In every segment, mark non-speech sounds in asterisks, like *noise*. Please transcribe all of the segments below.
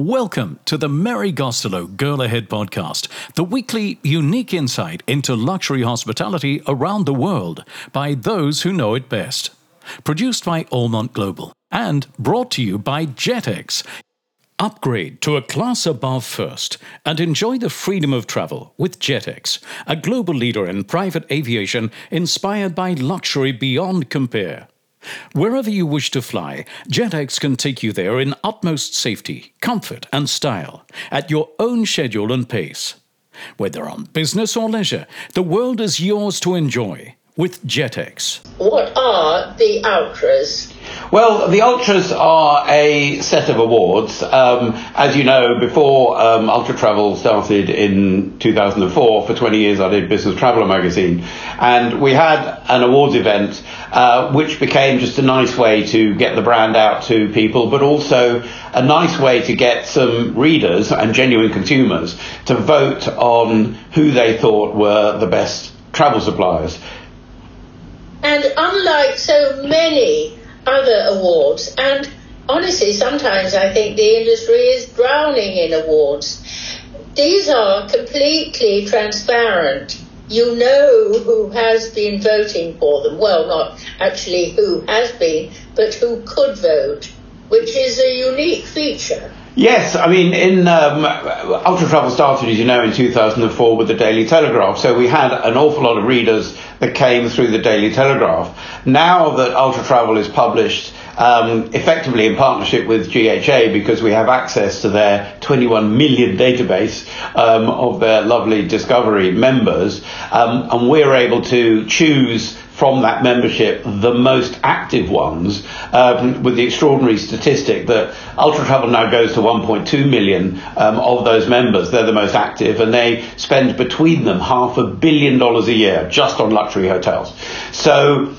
Welcome to the Mary Gostelow Girl Ahead podcast, the weekly unique insight into luxury hospitality around the world by those who know it best. Produced by Allmont Global and brought to you by JetX. Upgrade to a class above first and enjoy the freedom of travel with JetX, a global leader in private aviation inspired by luxury beyond compare. Wherever you wish to fly, JetX can take you there in utmost safety, comfort, and style, at your own schedule and pace. Whether on business or leisure, the world is yours to enjoy with JetX. What are the Ultras? Well, the Ultras are a set of awards. Um, as you know, before um, Ultra Travel started in 2004, for 20 years I did Business Traveller magazine, and we had an awards event uh, which became just a nice way to get the brand out to people, but also a nice way to get some readers and genuine consumers to vote on who they thought were the best travel suppliers. And unlike so many other awards. And honestly, sometimes I think the industry is drowning in awards. These are completely transparent. You know who has been voting for them. Well, not actually who has been, but who could vote, which is a unique feature. Yes, I mean, in um, Ultra Travel started, as you know, in 2004 with the Daily Telegraph. So we had an awful lot of readers that came through the Daily Telegraph. Now that Ultra Travel is published um, effectively in partnership with GHA because we have access to their 21 million database um, of their lovely Discovery members, um, and we're able to choose from that membership the most active ones, um, with the extraordinary statistic that Ultra Travel now goes to 1.2 million um, of those members. They're the most active, and they spend between them half a billion dollars a year just on luxury hotels. So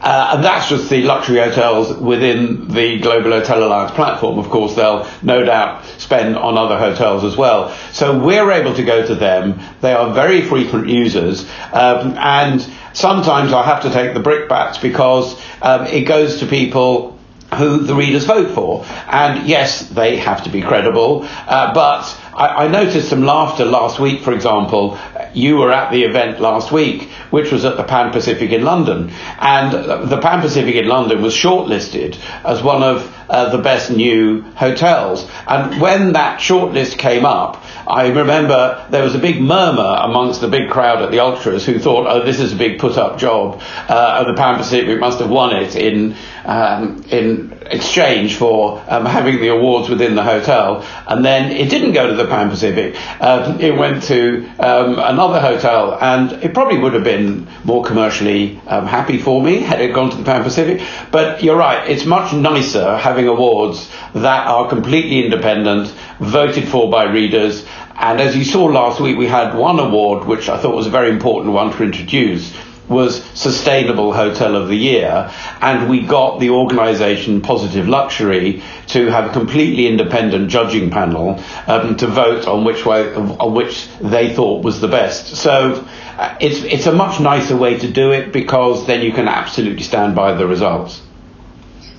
uh, and that's just the luxury hotels within the Global Hotel Alliance platform. Of course, they'll no doubt spend on other hotels as well. So we're able to go to them. They are very frequent users. Um, and sometimes I have to take the brickbats because um, it goes to people who the readers vote for. And yes, they have to be credible, uh, but I, I, noticed some laughter last week, for example. You were at the event last week, which was at the Pan Pacific in London. And the Pan Pacific in London was shortlisted as one of uh, the best new hotels. And when that shortlist came up, I remember there was a big murmur amongst the big crowd at the Ultras who thought, oh, this is a big put up job. Uh, and the Pan Pacific must have won it in, um, in exchange for um, having the awards within the hotel. And then it didn't go to the Pan Pacific. Uh, it went to um, another hotel, and it probably would have been more commercially um, happy for me had it gone to the Pan Pacific. But you're right, it's much nicer having awards that are completely independent, voted for by readers. And as you saw last week, we had one award which I thought was a very important one to introduce was Sustainable Hotel of the Year, and we got the organisation Positive Luxury to have a completely independent judging panel um, to vote on which way on which they thought was the best. So uh, it's it's a much nicer way to do it because then you can absolutely stand by the results.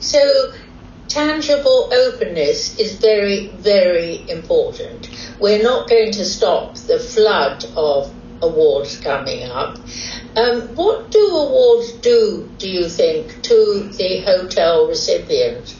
So tangible openness is very, very important. We're not going to stop the flood of awards coming up. Um, what do awards do, do you think, to the hotel recipient?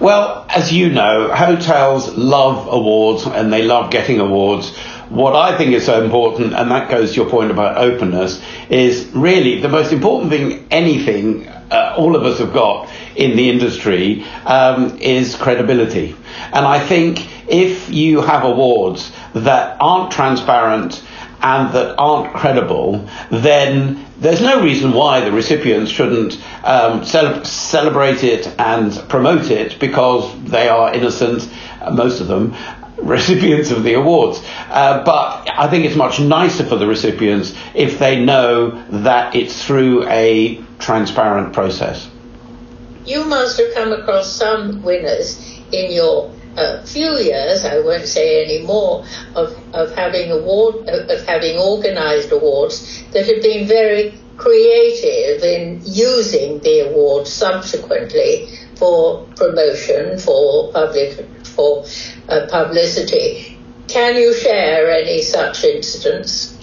Well, as you know, hotels love awards and they love getting awards. What I think is so important, and that goes to your point about openness, is really the most important thing, anything uh, all of us have got in the industry, um, is credibility. And I think if you have awards that aren't transparent, and that aren't credible, then there's no reason why the recipients shouldn't um, cele- celebrate it and promote it because they are innocent, uh, most of them, *laughs* recipients of the awards. Uh, but I think it's much nicer for the recipients if they know that it's through a transparent process. You must have come across some winners in your a few years, I won't say any more, of, of having award of having organised awards that have been very creative in using the awards subsequently for promotion, for public, for uh, publicity. Can you share any such incidents?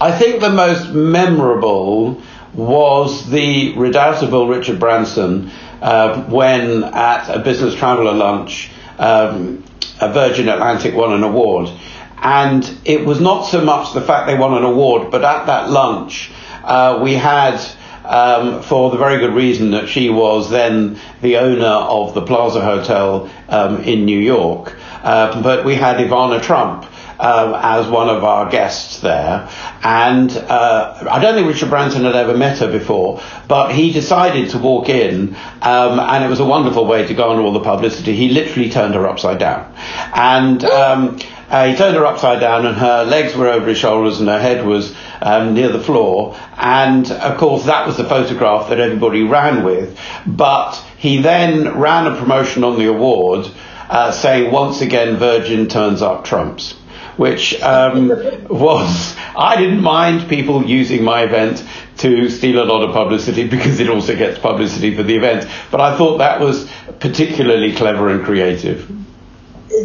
I think the most memorable was the redoubtable Richard Branson uh, when at a business traveller lunch, um, a Virgin Atlantic won an award. And it was not so much the fact they won an award, but at that lunch, uh, we had, um, for the very good reason that she was then the owner of the Plaza Hotel um, in New York, uh, but we had Ivana Trump um, as one of our guests there. And uh, I don't think Richard Branson had ever met her before, but he decided to walk in, um, and it was a wonderful way to garner all the publicity. He literally turned her upside down. And um, uh, he turned her upside down, and her legs were over his shoulders, and her head was um, near the floor. And of course, that was the photograph that everybody ran with. But he then ran a promotion on the award. Uh, saying once again Virgin turns up trumps which um, was I didn't mind people using my event to steal a lot of publicity because it also gets publicity for the event. But I thought that was particularly clever and creative.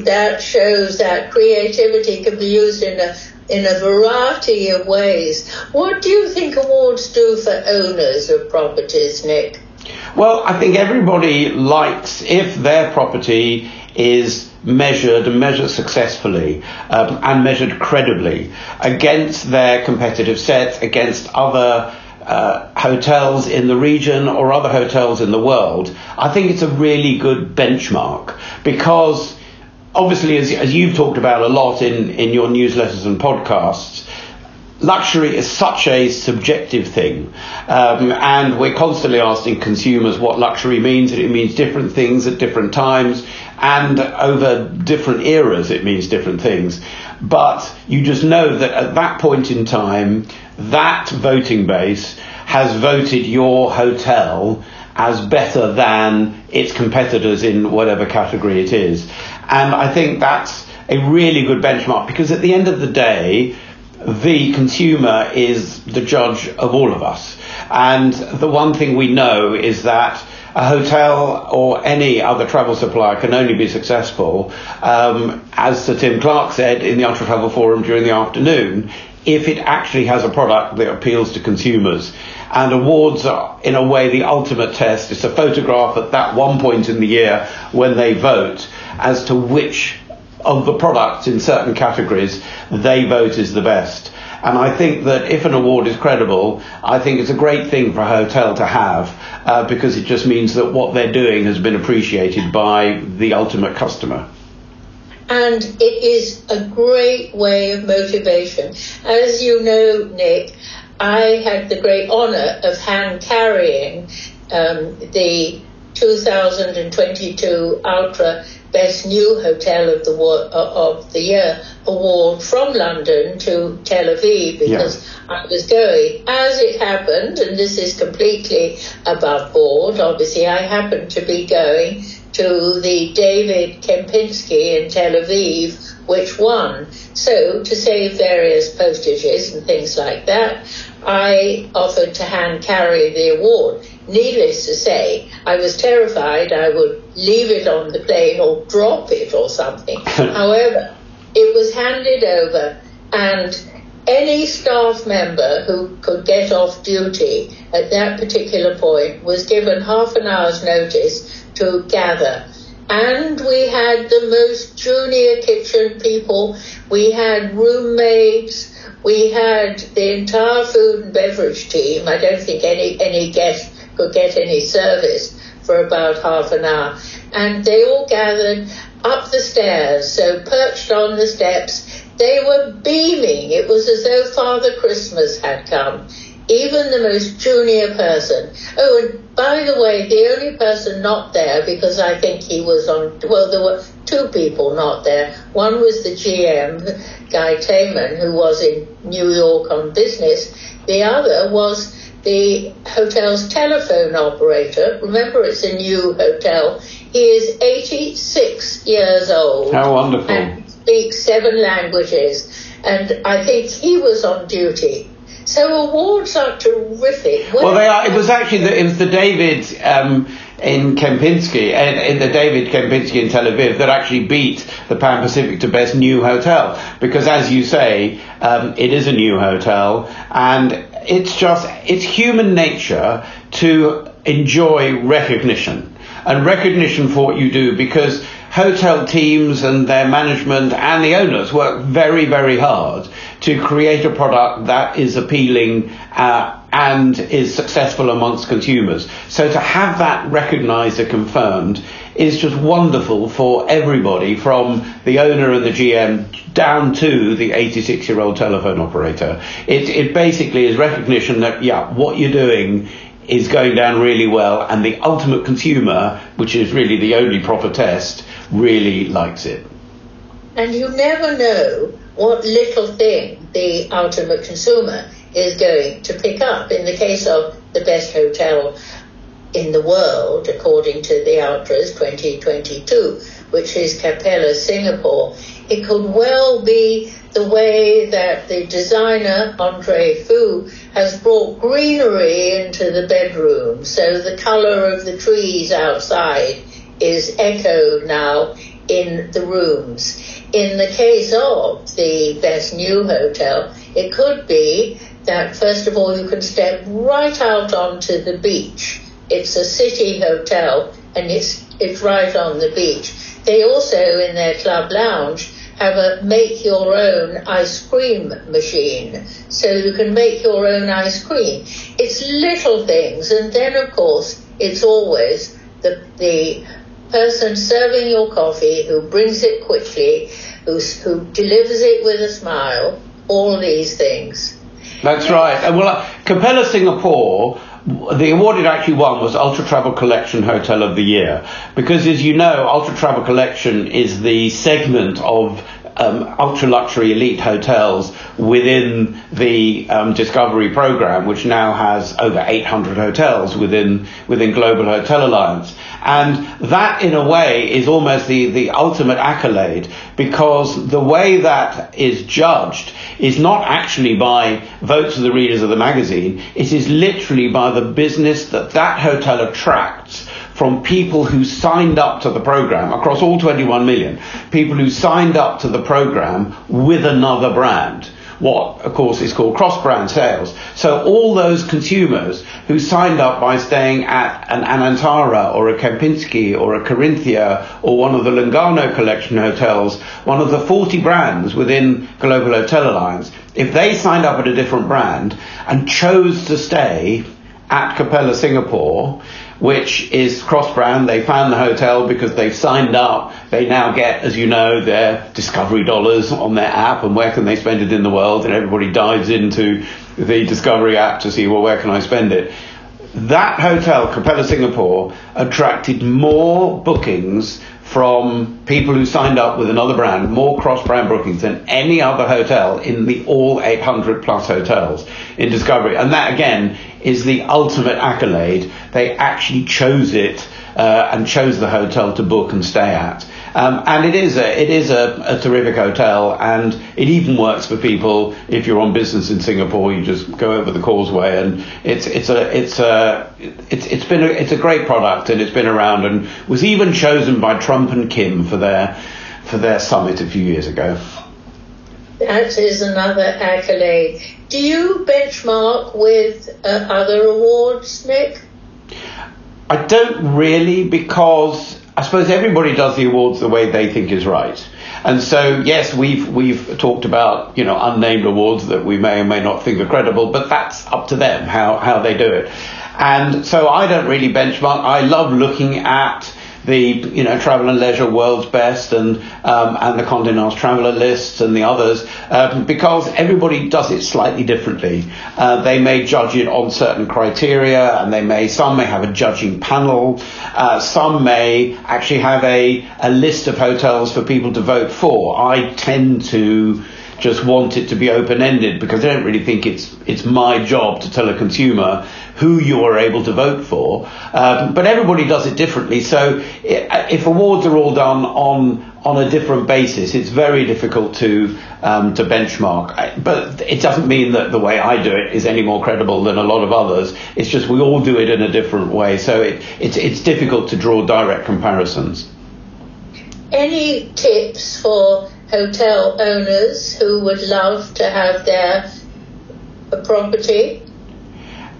That shows that creativity can be used in a in a variety of ways. What do you think awards do for owners of properties, Nick? Well, I think everybody likes if their property is measured and measured successfully um, and measured credibly against their competitive sets, against other uh, hotels in the region or other hotels in the world, I think it's a really good benchmark because obviously, as, as you've talked about a lot in, in your newsletters and podcasts, luxury is such a subjective thing, um, and we're constantly asking consumers what luxury means, and it means different things at different times, and over different eras, it means different things. But you just know that at that point in time, that voting base has voted your hotel as better than its competitors in whatever category it is. And I think that's a really good benchmark because at the end of the day, the consumer is the judge of all of us. And the one thing we know is that a hotel or any other travel supplier can only be successful, um, as Sir Tim Clark said in the Ultra Travel Forum during the afternoon, if it actually has a product that appeals to consumers. And awards are, in a way, the ultimate test. It's a photograph at that one point in the year when they vote as to which of the products in certain categories they vote is the best. And I think that if an award is credible, I think it's a great thing for a hotel to have uh, because it just means that what they're doing has been appreciated by the ultimate customer. And it is a great way of motivation. As you know, Nick, I had the great honour of hand carrying um, the 2022 Ultra Best New Hotel of the of the Year award from London to Tel Aviv because yeah. I was going. As it happened, and this is completely above board, obviously, I happened to be going to the David Kempinski in Tel Aviv, which won. So, to save various postages and things like that, I offered to hand carry the award. Needless to say, I was terrified I would leave it on the plane or drop it or something. *laughs* However, it was handed over and any staff member who could get off duty at that particular point was given half an hour's notice to gather. And we had the most junior kitchen people, we had roommates, we had the entire food and beverage team. I don't think any, any guest could get any service for about half an hour. And they all gathered up the stairs, so perched on the steps, they were beaming. It was as though Father Christmas had come. Even the most junior person. Oh, and by the way, the only person not there, because I think he was on, well, there were two people not there. One was the GM, Guy Tayman, who was in New York on business. The other was the hotel's telephone operator. Remember, it's a new hotel. He is 86 years old. How wonderful. And speaks seven languages. And I think he was on duty. So awards are terrific. Well, they are. It was actually the, it was the David um, in Kempinski, in the David Kempinski in Tel Aviv, that actually beat the Pan Pacific to best new hotel. Because as you say, um, it is a new hotel, and it's just it's human nature to enjoy recognition and recognition for what you do because hotel teams and their management and the owners work very, very hard to create a product that is appealing uh, and is successful amongst consumers. So to have that recognized and confirmed is just wonderful for everybody from the owner and the GM down to the 86 year old telephone operator. It, it basically is recognition that, yeah, what you're doing is going down really well and the ultimate consumer, which is really the only proper test, really likes it. And you never know what little thing the ultimate consumer is going to pick up. In the case of the best hotel in the world, according to the Ultras 2022, which is Capella Singapore, it could well be the way that the designer, Andre Fu, has brought greenery into the bedroom. So the colour of the trees outside is echoed now in the rooms. In the case of the Best New Hotel, it could be that first of all you can step right out onto the beach. It's a city hotel and it's it's right on the beach. They also in their club lounge have a make your own ice cream machine so you can make your own ice cream. It's little things and then of course it's always the the person serving your coffee who brings it quickly, who, who delivers it with a smile, all these things. That's right. And well, Capella Singapore the award it actually won was Ultra Travel Collection Hotel of the Year. Because, as you know, Ultra Travel Collection is the segment of um, ultra luxury elite hotels within the um, Discovery program, which now has over 800 hotels within within Global Hotel Alliance. And that, in a way, is almost the, the ultimate accolade because the way that is judged is not actually by votes of the readers of the magazine, it is literally by the business that that hotel attracts from people who signed up to the program across all 21 million, people who signed up to the program with another brand what, of course, is called cross-brand sales. So all those consumers who signed up by staying at an Anantara or a Kempinski or a Corinthia or one of the Lungarno Collection hotels, one of the 40 brands within Global Hotel Alliance, if they signed up at a different brand and chose to stay at Capella Singapore, which is cross-brand. They found the hotel because they've signed up. They now get, as you know, their Discovery dollars on their app and where can they spend it in the world? And everybody dives into the Discovery app to see, well, where can I spend it? That hotel, Capella Singapore, attracted more bookings from people who signed up with another brand, more cross-brand bookings than any other hotel in the all 800 plus hotels in Discovery. And that again is the ultimate accolade. They actually chose it uh, and chose the hotel to book and stay at. Um, and it is a it is a, a, terrific hotel, and it even works for people if you're on business in Singapore. You just go over the causeway, and it's it's a it's a it's it's been a, it's a great product, and it's been around, and was even chosen by Trump and Kim for their for their summit a few years ago. That is another accolade. Do you benchmark with uh, other awards, Nick? I don't really because I suppose everybody does the awards the way they think is right. And so, yes, we've we've talked about you know unnamed awards that we may or may not think are credible, but that's up to them how how they do it. And so I don't really benchmark. I love looking at the you know Travel and Leisure World's Best and um, and the Condé Nast Traveller lists and the others um, because everybody does it slightly differently. Uh, they may judge it on certain criteria, and they may some may have a judging panel. Uh, some may actually have a a list of hotels for people to vote for. I tend to just want it to be open ended because they don't really think it's it's my job to tell a consumer who you are able to vote for. Um, but everybody does it differently. So if awards are all done on on a different basis, it's very difficult to um, to benchmark. But it doesn't mean that the way I do it is any more credible than a lot of others. It's just we all do it in a different way. So it, it's it's difficult to draw direct comparisons. Any tips for hotel owners who would love to have their property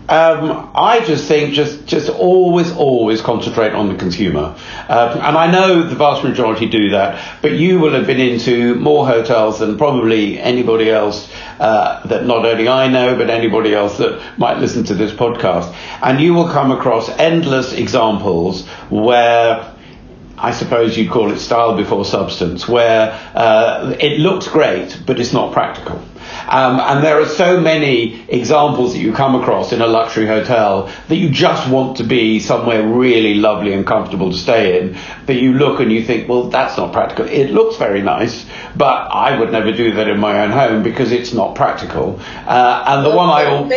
um, I just think just just always always concentrate on the consumer, uh, and I know the vast majority do that. But you will have been into more hotels than probably anybody else uh, that not only I know but anybody else that might listen to this podcast, and you will come across endless examples where I suppose you'd call it style before substance, where uh, it looks great, but it's not practical. Um, and there are so many examples that you come across in a luxury hotel that you just want to be somewhere really lovely and comfortable to stay in. That you look and you think, well, that's not practical. It looks very nice, but I would never do that in my own home because it's not practical. Uh, and the well, one I. All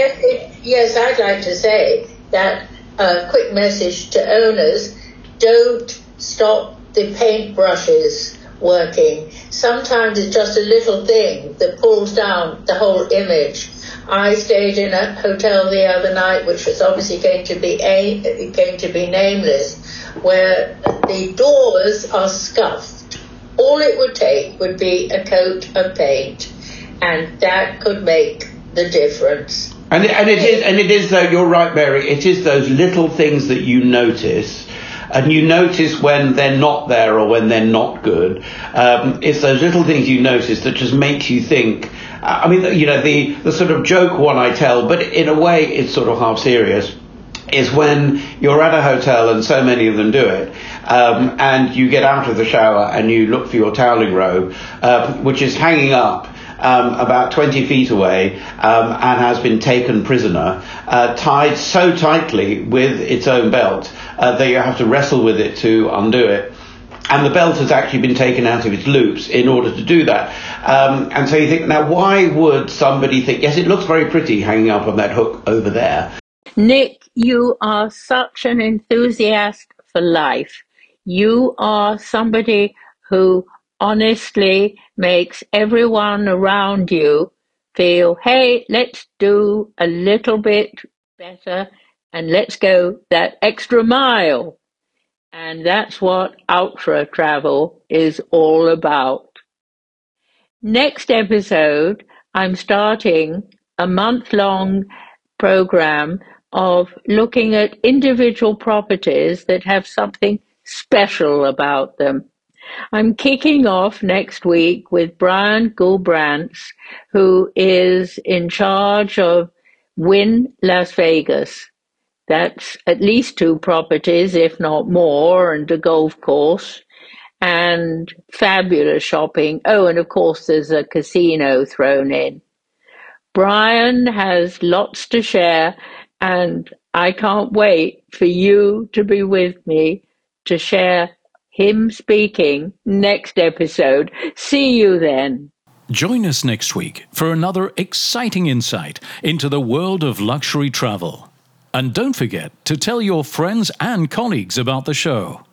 yes, I'd like to say that a uh, quick message to owners don't stop the paint brushes working. Sometimes it's just a little thing that pulls down the whole image. I stayed in a hotel the other night, which was obviously going to be a, going to be nameless, where the doors are scuffed. All it would take would be a coat of paint, and that could make the difference. And and it is, and it is though. You're right, Mary. It is those little things that you notice and you notice when they're not there or when they're not good. Um, it's those little things you notice that just makes you think. I mean, you know, the the sort of joke one I tell, but in a way it's sort of half serious. Is when you're at a hotel and so many of them do it, um, and you get out of the shower and you look for your toweling robe, uh, which is hanging up um, about 20 feet away um, and has been taken prisoner, uh, tied so tightly with its own belt uh, that you have to wrestle with it to undo it. And the belt has actually been taken out of its loops in order to do that. Um, and so you think, now why would somebody think, yes, it looks very pretty hanging up on that hook over there. Nick, you are such an enthusiast for life. You are somebody who honestly makes everyone around you feel, hey, let's do a little bit better and let's go that extra mile. And that's what ultra travel is all about. Next episode, I'm starting a month long program of looking at individual properties that have something special about them. I'm kicking off next week with Brian Gullbrants, who is in charge of Wynn Las Vegas. That's at least two properties, if not more, and a golf course and fabulous shopping. Oh, and of course, there's a casino thrown in. Brian has lots to share, and I can't wait for you to be with me to share him speaking next episode. See you then. Join us next week for another exciting insight into the world of luxury travel. And don't forget to tell your friends and colleagues about the show.